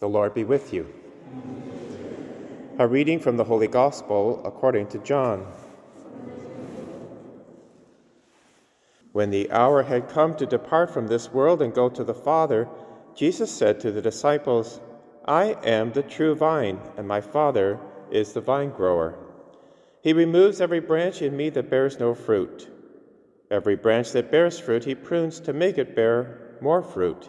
The Lord be with you. A reading from the Holy Gospel according to John. When the hour had come to depart from this world and go to the Father, Jesus said to the disciples, I am the true vine, and my Father is the vine grower. He removes every branch in me that bears no fruit. Every branch that bears fruit, he prunes to make it bear more fruit.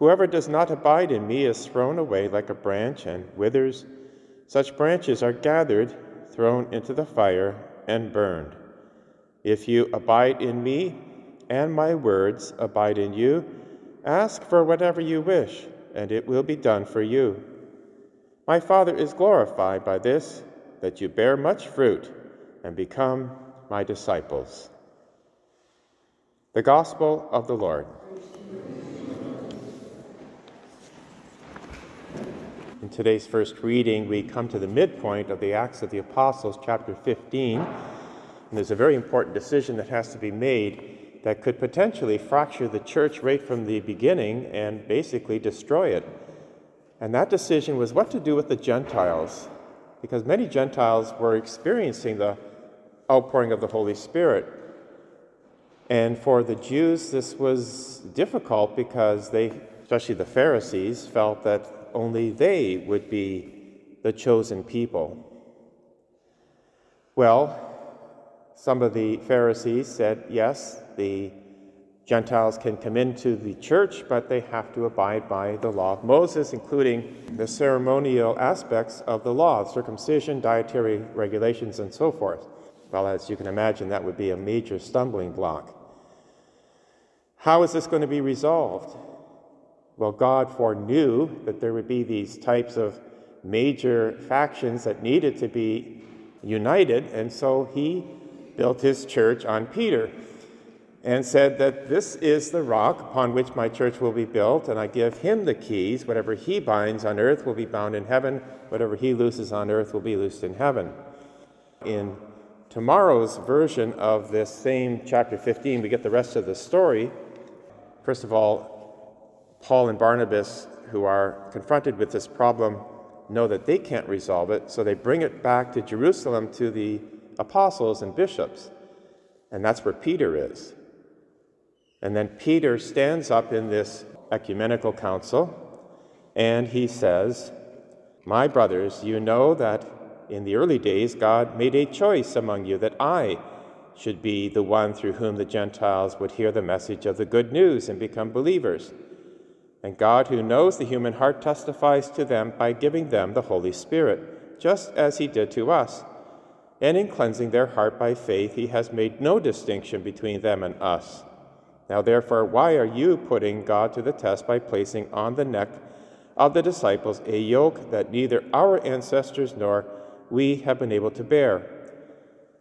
Whoever does not abide in me is thrown away like a branch and withers. Such branches are gathered, thrown into the fire, and burned. If you abide in me, and my words abide in you, ask for whatever you wish, and it will be done for you. My Father is glorified by this, that you bear much fruit and become my disciples. The Gospel of the Lord. In today's first reading, we come to the midpoint of the Acts of the Apostles, chapter 15. And there's a very important decision that has to be made that could potentially fracture the church right from the beginning and basically destroy it. And that decision was what to do with the Gentiles, because many Gentiles were experiencing the outpouring of the Holy Spirit. And for the Jews, this was difficult because they, especially the Pharisees, felt that only they would be the chosen people. Well, some of the Pharisees said, yes, the Gentiles can come into the church, but they have to abide by the law of Moses, including the ceremonial aspects of the law, circumcision, dietary regulations, and so forth. Well, as you can imagine, that would be a major stumbling block. How is this going to be resolved? Well, God foreknew that there would be these types of major factions that needed to be united, and so he built his church on Peter and said that this is the rock upon which my church will be built, and I give him the keys. Whatever he binds on earth will be bound in heaven, whatever he looses on earth will be loosed in heaven. In tomorrow's version of this same chapter 15, we get the rest of the story. First of all, Paul and Barnabas, who are confronted with this problem, know that they can't resolve it, so they bring it back to Jerusalem to the apostles and bishops. And that's where Peter is. And then Peter stands up in this ecumenical council and he says, My brothers, you know that in the early days God made a choice among you that I should be the one through whom the Gentiles would hear the message of the good news and become believers. And God, who knows the human heart, testifies to them by giving them the Holy Spirit, just as He did to us. And in cleansing their heart by faith, He has made no distinction between them and us. Now, therefore, why are you putting God to the test by placing on the neck of the disciples a yoke that neither our ancestors nor we have been able to bear?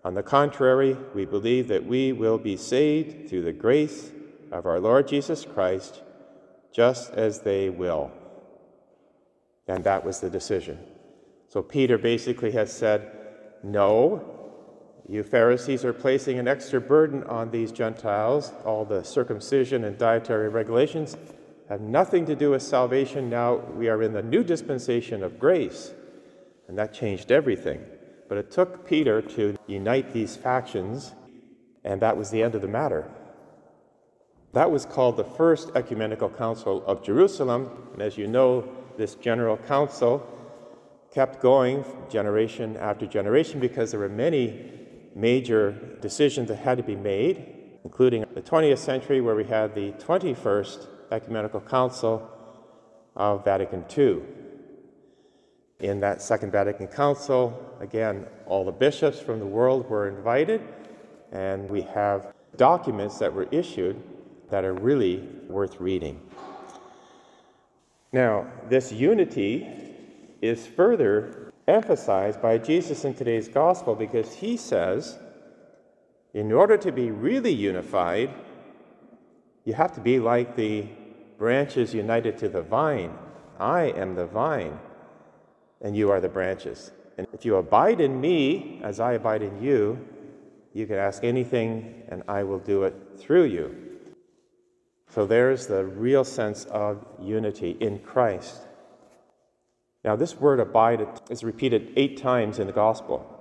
On the contrary, we believe that we will be saved through the grace of our Lord Jesus Christ just as they will. And that was the decision. So Peter basically has said, No, you Pharisees are placing an extra burden on these Gentiles. All the circumcision and dietary regulations have nothing to do with salvation. Now we are in the new dispensation of grace. And that changed everything. But it took Peter to unite these factions, and that was the end of the matter. That was called the First Ecumenical Council of Jerusalem. And as you know, this General Council kept going generation after generation because there were many major decisions that had to be made, including the 20th century, where we had the 21st Ecumenical Council of Vatican II. In that Second Vatican Council, again, all the bishops from the world were invited, and we have documents that were issued that are really worth reading. Now, this unity is further emphasized by Jesus in today's gospel because he says, in order to be really unified, you have to be like the branches united to the vine. I am the vine, and you are the branches. And if you abide in me as I abide in you, you can ask anything, and I will do it through you. So there's the real sense of unity in Christ. Now, this word abide is repeated eight times in the gospel.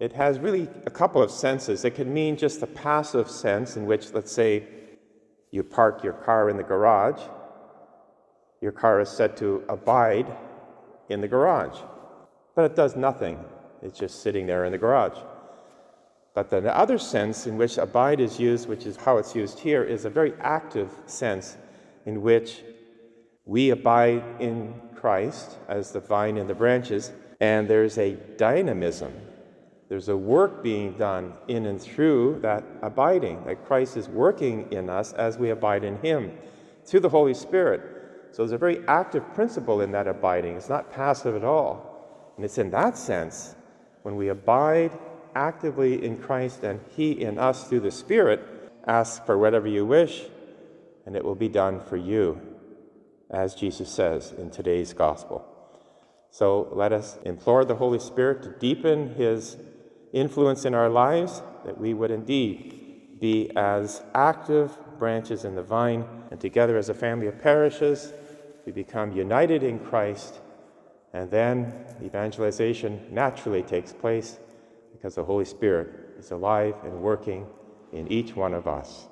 It has really a couple of senses. It can mean just the passive sense, in which, let's say, you park your car in the garage. Your car is said to abide in the garage, but it does nothing. It's just sitting there in the garage. But the other sense in which abide is used, which is how it's used here, is a very active sense in which we abide in Christ as the vine and the branches, and there's a dynamism. There's a work being done in and through that abiding, that Christ is working in us as we abide in Him through the Holy Spirit. So there's a very active principle in that abiding. It's not passive at all. And it's in that sense, when we abide actively in Christ and He in us through the Spirit, ask for whatever you wish, and it will be done for you, as Jesus says in today's gospel. So let us implore the Holy Spirit to deepen His influence in our lives, that we would indeed be as active branches in the vine, and together as a family of parishes, we become united in Christ, and then evangelization naturally takes place because the Holy Spirit is alive and working in each one of us.